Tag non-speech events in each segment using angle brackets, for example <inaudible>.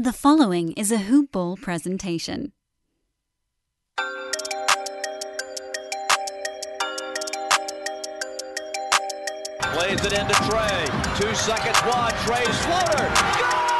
The following is a Hoop Ball presentation. Plays it into Trae. Two seconds, one. Trae's floater. Good!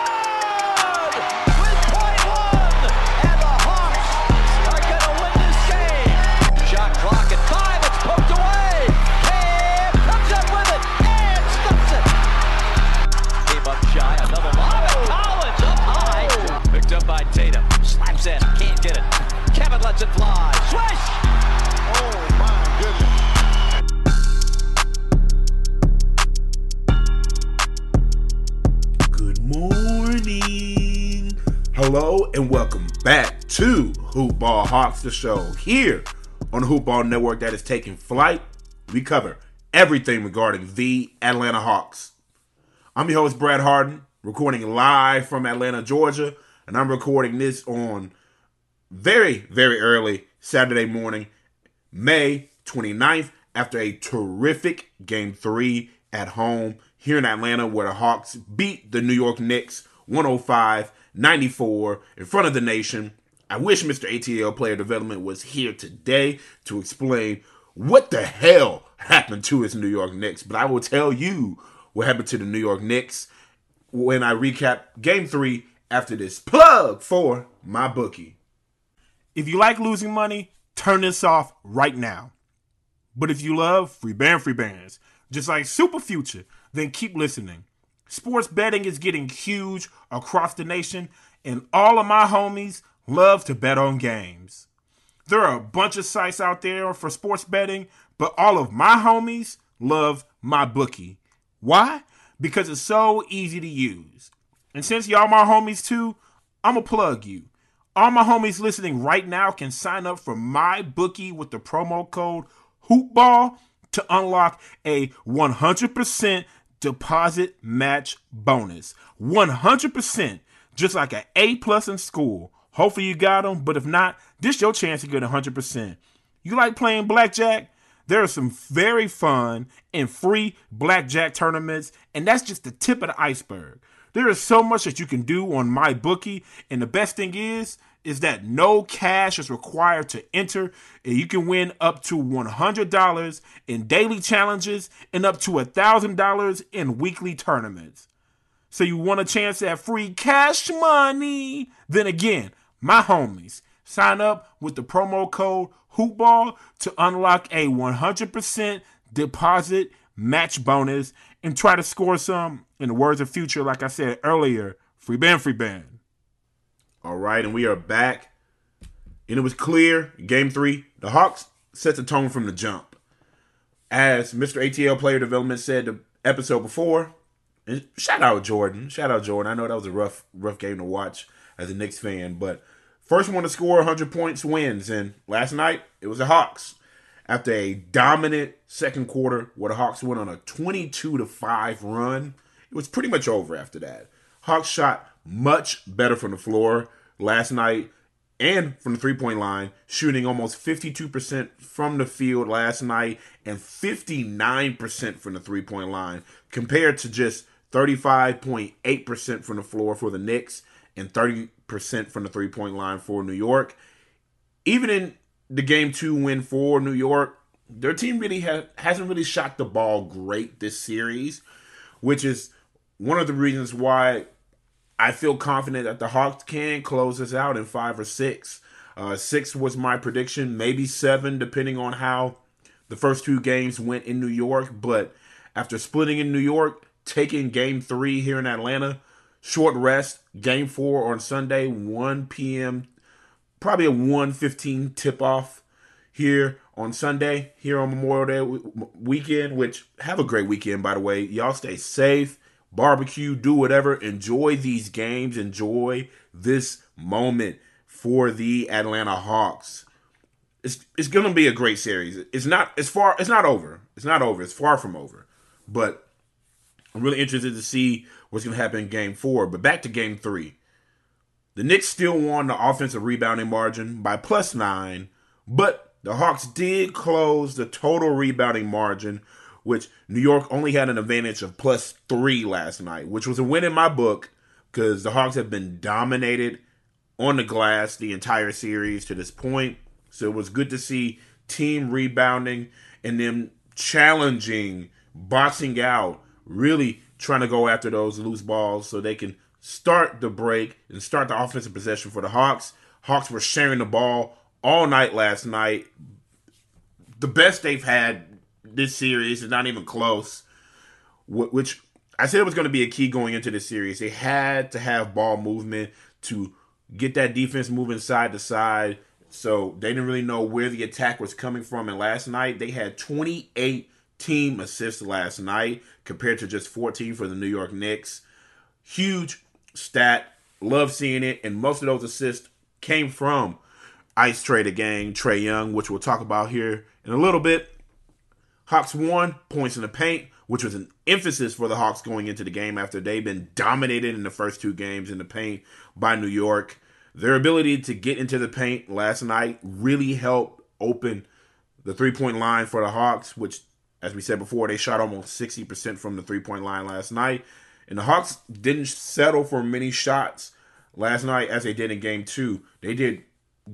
Lets it fly. Swish! Oh, my goodness. Good morning. Hello and welcome back to Hoop Ball Hawks, the show here on the Hoop Ball Network that is taking flight. We cover everything regarding the Atlanta Hawks. I'm your host, Brad Jarrett, recording live from Atlanta, Georgia, and I'm recording this on very, very early Saturday morning, May 29th, after a terrific game three at home here in Atlanta, where the Hawks beat the New York Knicks 105 94 in front of the nation. I wish Mr. ATL Player Development was here today to explain what the hell happened to his New York Knicks, but I will tell you what happened to the New York Knicks when I recap game three after this plug for MyBookie. If you like losing money, turn this off right now. But if you love free band free bands, just like Super Future, then keep listening. Sports betting is getting huge across the nation, and all of my homies love to bet on games. There are a bunch of sites out there for sports betting, but all of my homies love MyBookie. Why? Because it's so easy to use. And since y'all my homies too, I'm going to plug you. All my homies listening right now can sign up for MyBookie with the promo code HOOPBALL to unlock a 100% deposit match bonus. 100%, just like an A plus in school. Hopefully you got them, but if not, this is your chance to get 100%. You like playing blackjack? There are some very fun and free blackjack tournaments, and that's just the tip of the iceberg. There is so much that you can do on MyBookie, and the best thing is is that no cash is required to enter, and you can win up to $100 in daily challenges and up to $1,000 in weekly tournaments. So you want a chance at free cash money? Then again, my homies, sign up with the promo code HOOPBALL to unlock a 100% deposit match bonus and try to score some, in the words of Future, like I said earlier, free band, free band. All right, and we are back. And it was clear, game three, the Hawks set the tone from the jump. As Mr. ATL Player Development said the episode before, and shout out Jordan. Shout out Jordan. I know that was a rough, rough game to watch as a Knicks fan, but first one to score 100 points wins. And last night, it was the Hawks. After a dominant second quarter where the Hawks went on a 22 to 5 run, it was pretty much over after that. Hawks shot much better from the floor last night and from the three point line, shooting almost 52% from the field last night and 59% from the three point line, compared to just 35.8% from the floor for the Knicks and 30% from the three point line for New York. Even in the game two win for New York, their team really ha- hasn't really shot the ball great this series, which is one of the reasons why I feel confident that the Hawks can close this out in five or six. Uh, six was my prediction, maybe seven, depending on how the first two games went in New York. But after splitting in New York, taking game three here in Atlanta, short rest, game four on Sunday, 1 p.m., probably a 1.15 tip off here on Sunday, here on Memorial Day weekend, which have a great weekend, by the way. Y'all stay safe barbecue, do whatever. Enjoy these games. Enjoy this moment for the Atlanta Hawks. It's it's gonna be a great series. It's not it's far it's not over. It's not over. It's far from over. But I'm really interested to see what's gonna happen in game four. But back to game three. The Knicks still won the offensive rebounding margin by plus nine, but the Hawks did close the total rebounding margin, which New York only had an advantage of plus three last night, which was a win in my book because the Hawks have been dominated on the glass the entire series to this point. So it was good to see team rebounding and them challenging, boxing out, really trying to go after those loose balls so they can start the break and start the offensive possession for the Hawks. Hawks were sharing the ball all night last night. The best they've had this series is not even close, which I said it was going to be a key going into this series. They had to have ball movement to get that defense moving side to side. So they didn't really know where the attack was coming from. And last night they had 28 team assists last night compared to just 14 for the New York Knicks. Huge stat. Love seeing it. And most of those assists came from Ice Trader Gang, Trae Young, which we'll talk about here in a little bit. Hawks won points in the paint, which was an emphasis for the Hawks going into the game after they've been dominated in the first two games in the paint by New York. Their ability to get into the paint last night really helped open the three point line for the Hawks, which, as we said before, they shot almost 60% from the three point line last night. And the Hawks didn't settle for many shots last night as they did in game two. They did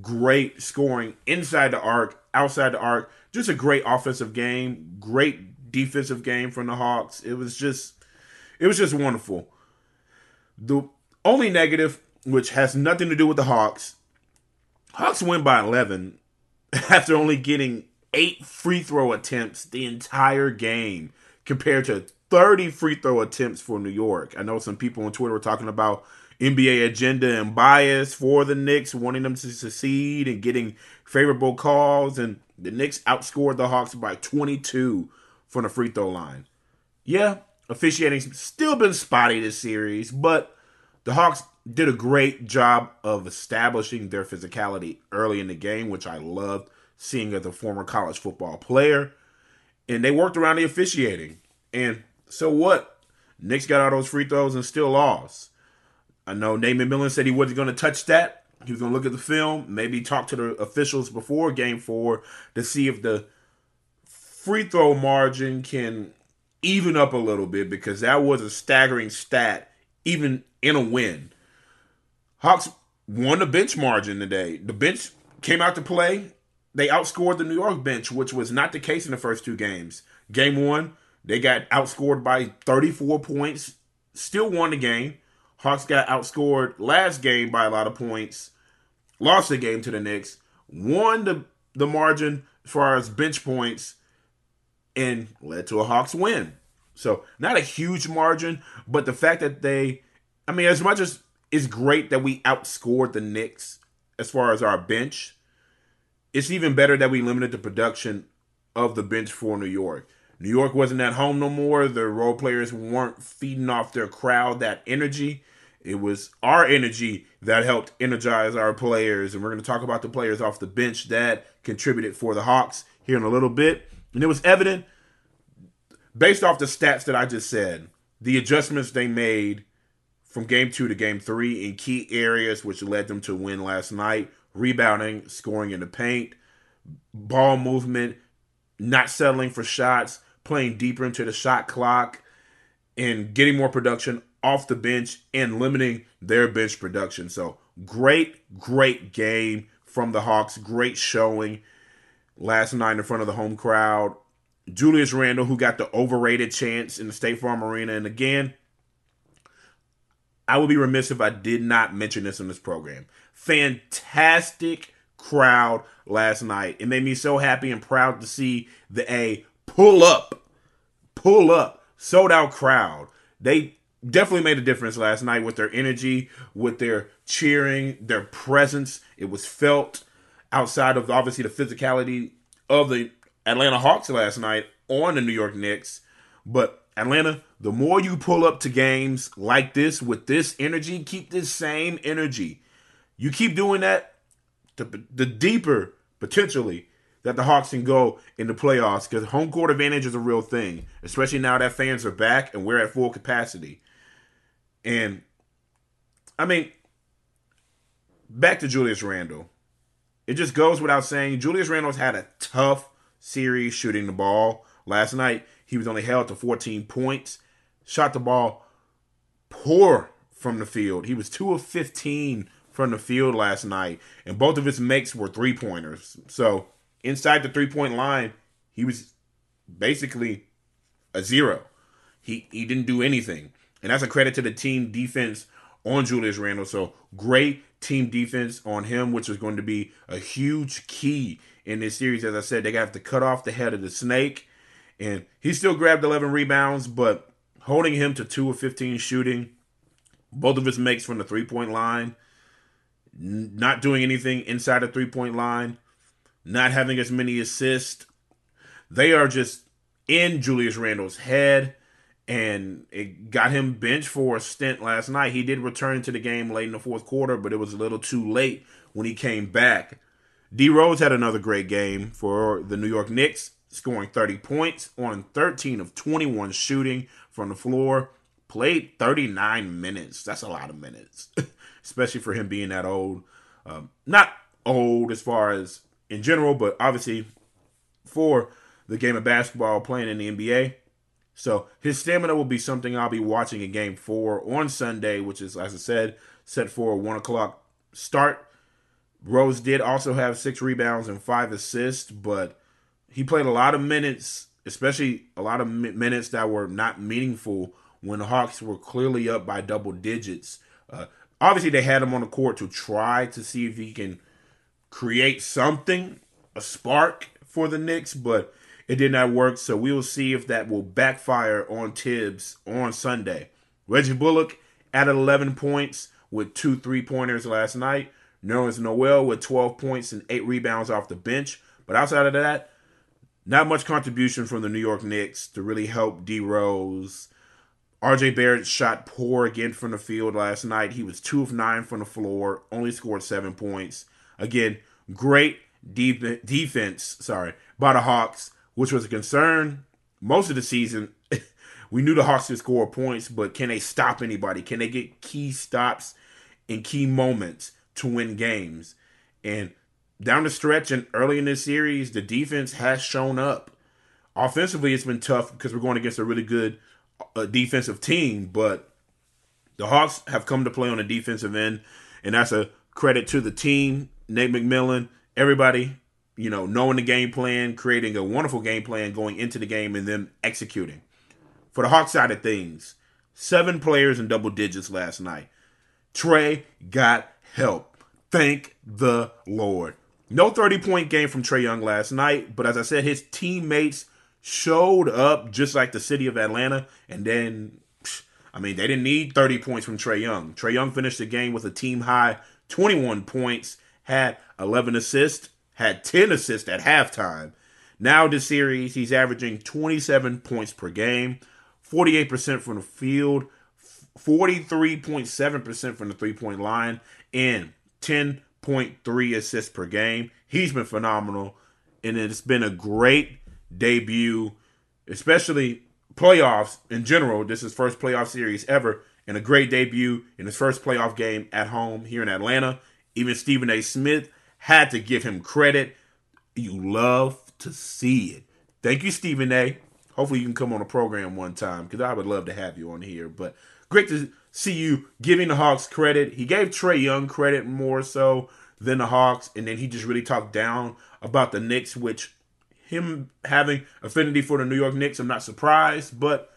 great scoring inside the arc, outside the arc. Just a great offensive game, great defensive game from the Hawks. It was just it was just wonderful. The only negative, which has nothing to do with the Hawks, Hawks win by 11 <laughs> after only getting eight free throw attempts the entire game compared to 30 free throw attempts for New York. I know some people on Twitter were talking about NBA agenda and bias for the Knicks, wanting them to succeed and getting favorable calls. And the Knicks outscored the Hawks by 22 from the free throw line. Yeah, officiating's still been spotty this series, but the Hawks did a great job of establishing their physicality early in the game, which I loved seeing as a former college football player. And they worked around the officiating. And so what? Knicks got all those free throws and still lost. I know Nate McMillan said he wasn't going to touch that. He was to look at the film, maybe talk to the officials before game four to see if the free throw margin can even up a little bit because that was a staggering stat, even in a win. Hawks won the bench margin today. The bench came out to play. They outscored the New York bench, which was not the case in the first two games. Game one, they got outscored by 34 points, still won the game. Hawks got outscored last game by a lot of points, lost the game to the Knicks, won the, the margin as far as bench points, and led to a Hawks win. So, not a huge margin, but the fact that they, I mean, as much as it's great that we outscored the Knicks as far as our bench, it's even better that we limited the production of the bench for New York. New York wasn't at home no more. The role players weren't feeding off their crowd that energy. It was our energy that helped energize our players. And we're going to talk about the players off the bench that contributed for the Hawks here in a little bit. And it was evident, based off the stats that I just said, the adjustments they made from game two to game three in key areas, which led them to win last night rebounding, scoring in the paint, ball movement, not settling for shots, playing deeper into the shot clock, and getting more production off the bench and limiting their bench production. So great, great game from the Hawks. Great showing last night in front of the home crowd. Julius Randle, who got the overrated chance in the State Farm Arena. And again, I would be remiss if I did not mention this in this program. Fantastic crowd last night. It made me so happy and proud to see the A pull up, pull up, sold out crowd. They definitely made a difference last night with their energy, with their cheering, their presence. It was felt outside of obviously the physicality of the Atlanta Hawks last night on the New York Knicks. But Atlanta, the more you pull up to games like this with this energy, keep this same energy. You keep doing that, the, the deeper potentially that the Hawks can go in the playoffs because home court advantage is a real thing, especially now that fans are back and we're at full capacity. And I mean, back to Julius Randle. It just goes without saying, Julius Randle's had a tough series shooting the ball. Last night, he was only held to 14 points, shot the ball poor from the field. He was 2 of 15 from the field last night, and both of his makes were three pointers. So, inside the three point line, he was basically a zero. He, he didn't do anything. And that's a credit to the team defense on Julius Randle. So great team defense on him, which is going to be a huge key in this series. As I said, they have to cut off the head of the snake. And he still grabbed 11 rebounds, but holding him to 2 of 15 shooting, both of his makes from the three point line, not doing anything inside the three point line, not having as many assists. They are just in Julius Randle's head and it got him benched for a stint last night. He did return to the game late in the fourth quarter, but it was a little too late when he came back. D Rose had another great game for the New York Knicks, scoring 30 points on 13 of 21 shooting from the floor. Played 39 minutes. That's a lot of minutes, <laughs> especially for him being that old. Um, not old as far as in general, but obviously for the game of basketball playing in the NBA so his stamina will be something I'll be watching in game four on Sunday, which is, as I said, set for a one o'clock start. Rose did also have six rebounds and five assists, but he played a lot of minutes, especially a lot of minutes that were not meaningful when the Hawks were clearly up by double digits. Uh, obviously, they had him on the court to try to see if he can create something, a spark for the Knicks, but it did not work, so we will see if that will backfire on Thibs on Sunday. Reggie Bullock added 11 points with two three pointers last night. Nerlens Noel with 12 points and eight rebounds off the bench. But outside of that, not much contribution from the New York Knicks to really help D Rose. RJ Barrett shot poor again from the field last night. He was two of nine from the floor, only scored seven points. Again, great deep defense, sorry, by the Hawks which was a concern most of the season. <laughs> we knew the Hawks could score points, but can they stop anybody? Can they get key stops in key moments to win games? And down the stretch and early in this series, the defense has shown up. Offensively, it's been tough because we're going against a really good uh, defensive team, but the Hawks have come to play on the defensive end, and that's a credit to the team, Nate McMillan, everybody you know, knowing the game plan, creating a wonderful game plan going into the game, and then executing. For the Hawk side of things, seven players in double digits last night. Trae got help. Thank the Lord. No 30 point game from Trae Young last night, but as I said, his teammates showed up just like the city of Atlanta. And then, I mean, they didn't need 30 points from Trae Young. Trae Young finished the game with a team high 21 points, had 11 assists, had 10 assists at halftime. Now, this series, he's averaging 27 points per game, 48% from the field, 43.7% from the three point line, and 10.3 assists per game. He's been phenomenal, and it's been a great debut, especially playoffs in general. This is first playoff series ever, and a great debut in his first playoff game at home here in Atlanta. Even Stephen A. Smith had to give him credit. You love to see it. Thank you, Stephen A. Hopefully, you can come on a program one time because I would love to have you on here. But great to see you giving the Hawks credit. He gave Trae Young credit more so than the Hawks, and then he just really talked down about the Knicks, which him having affinity for the New York Knicks, I'm not surprised. But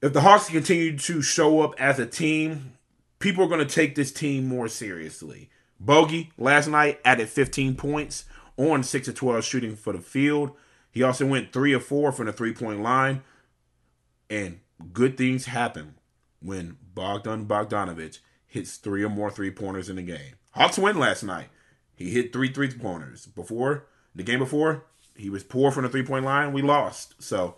if the Hawks continue to show up as a team, people are going to take this team more seriously. Bogey last night added 15 points on 6 of 12 shooting for the field. He also went 3 of 4 from the three point line. And good things happen when Bogdan Bogdanovich hits three or more three pointers in the game. Hawks win last night. He hit three three pointers. Before, the game before, he was poor from the three point line. We lost. So,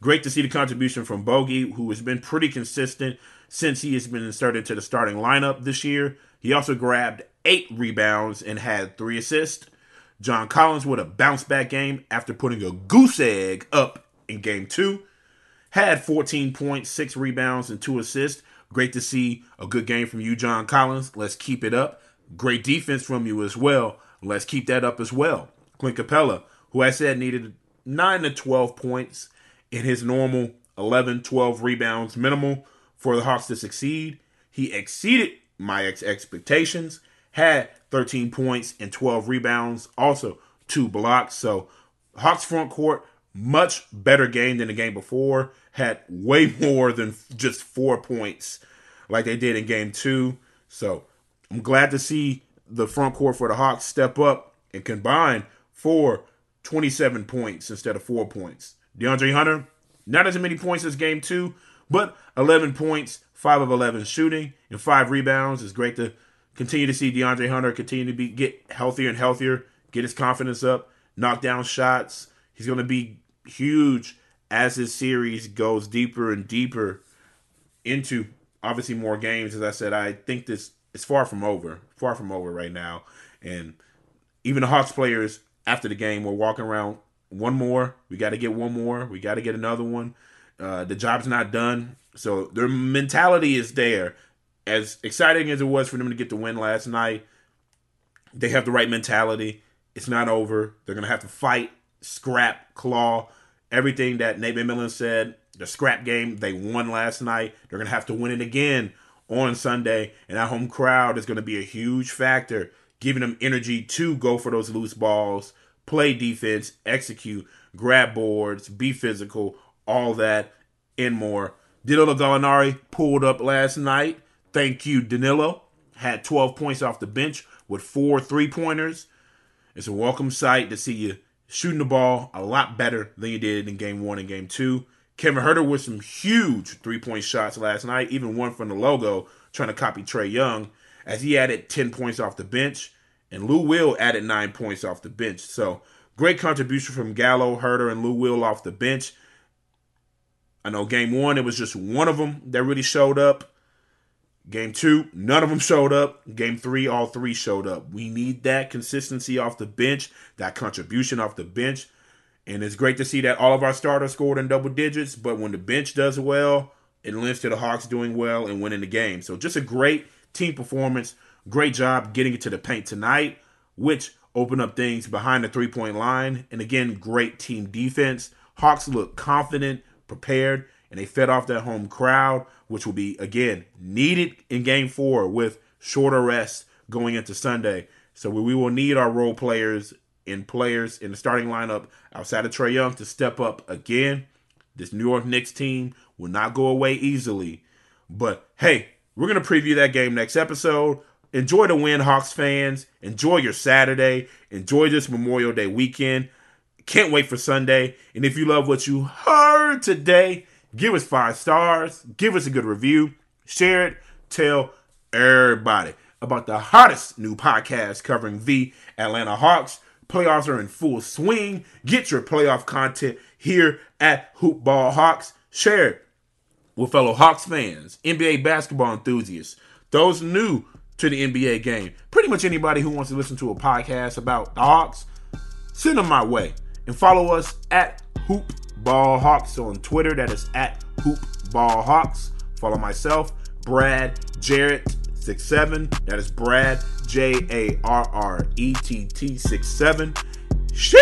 great to see the contribution from Bogey, who has been pretty consistent since he has been inserted to the starting lineup this year. He also grabbed eight rebounds and had three assists. John Collins with a bounce back game after putting a goose egg up in game two. Had 14 points, six rebounds, and two assists. Great to see a good game from you, John Collins. Let's keep it up. Great defense from you as well. Let's keep that up as well. Clint Capela, who I said needed 9 to 12 points in his normal 11, 12 rebounds minimal for the Hawks to succeed. He exceeded my ex- expectations, had 13 points and 12 rebounds, also two blocks. So, Hawks front court, much better game than the game before, had way <laughs> more than just four points like they did in game two. So, I'm glad to see the front court for the Hawks step up and combine for 27 points instead of four points. DeAndre Hunter, not as many points as game two, but 11 points, 5 of 11 shooting, and 5 rebounds. It's great to continue to see DeAndre Hunter continue to be get healthier and healthier, get his confidence up, knock down shots. He's going to be huge as his series goes deeper and deeper into obviously more games. As I said, I think this is far from over, far from over right now. And even the Hawks players after the game were walking around one more. We got to get one more. We got to get another one. Uh, the job's not done. So their mentality is there. As exciting as it was for them to get the win last night, they have the right mentality. It's not over. They're going to have to fight, scrap, claw. Everything that Nate McMillan said, the scrap game they won last night, they're going to have to win it again on Sunday. And that home crowd is going to be a huge factor, giving them energy to go for those loose balls, play defense, execute, grab boards, be physical, all that and more. Danilo Gallinari pulled up last night. Thank you, Danilo. Had 12 points off the bench with four three pointers. It's a welcome sight to see you shooting the ball a lot better than you did in game one and game two. Kevin Huerter with some huge three point shots last night, even one from the logo, trying to copy Trae Young, as he added 10 points off the bench. And Lou Will added nine points off the bench. So great contribution from Gallo, Huerter, and Lou Will off the bench. I know game one, it was just one of them that really showed up. Game two, none of them showed up. Game three, all three showed up. We need that consistency off the bench, that contribution off the bench. And it's great to see that all of our starters scored in double digits. But when the bench does well, it lends to the Hawks doing well and winning the game. So just a great team performance. Great job getting it to the paint tonight, which opened up things behind the three point line. And again, great team defense. Hawks look confident prepared, and they fed off that home crowd, which will be, again, needed in game four with shorter rest going into Sunday. So we will need our role players and players in the starting lineup outside of Trae Young to step up again. This New York Knicks team will not go away easily. But hey, we're going to preview that game next episode. Enjoy the win, Hawks fans. Enjoy your Saturday. Enjoy this Memorial Day weekend. Can't wait for Sunday. And if you love what you heard today, give us five stars, give us a good review, share it, tell everybody about the hottest new podcast covering the Atlanta Hawks. Playoffs are in full swing. Get your playoff content here at Hoop Ball Hawks. Share it with fellow Hawks fans, NBA basketball enthusiasts, those new to the NBA game. Pretty much anybody who wants to listen to a podcast about the Hawks, send them my way and follow us at Hoop Ball Hawks on Twitter. That is at Hoop Ball Hawks. Follow myself, Brad Jarrett six seven. That is Brad J A R R E T T six seven. Sheesh.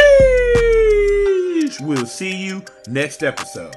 We'll see you next episode.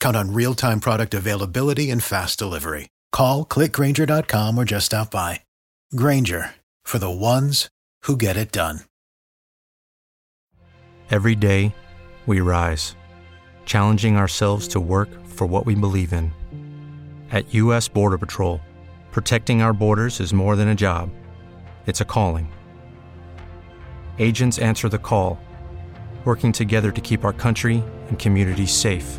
Count on real time product availability and fast delivery. Call clickgrainger.com or just stop by. Grainger for the ones who get it done. Every day, we rise, challenging ourselves to work for what we believe in. At U.S. Border Patrol, protecting our borders is more than a job, it's a calling. Agents answer the call, working together to keep our country and communities safe.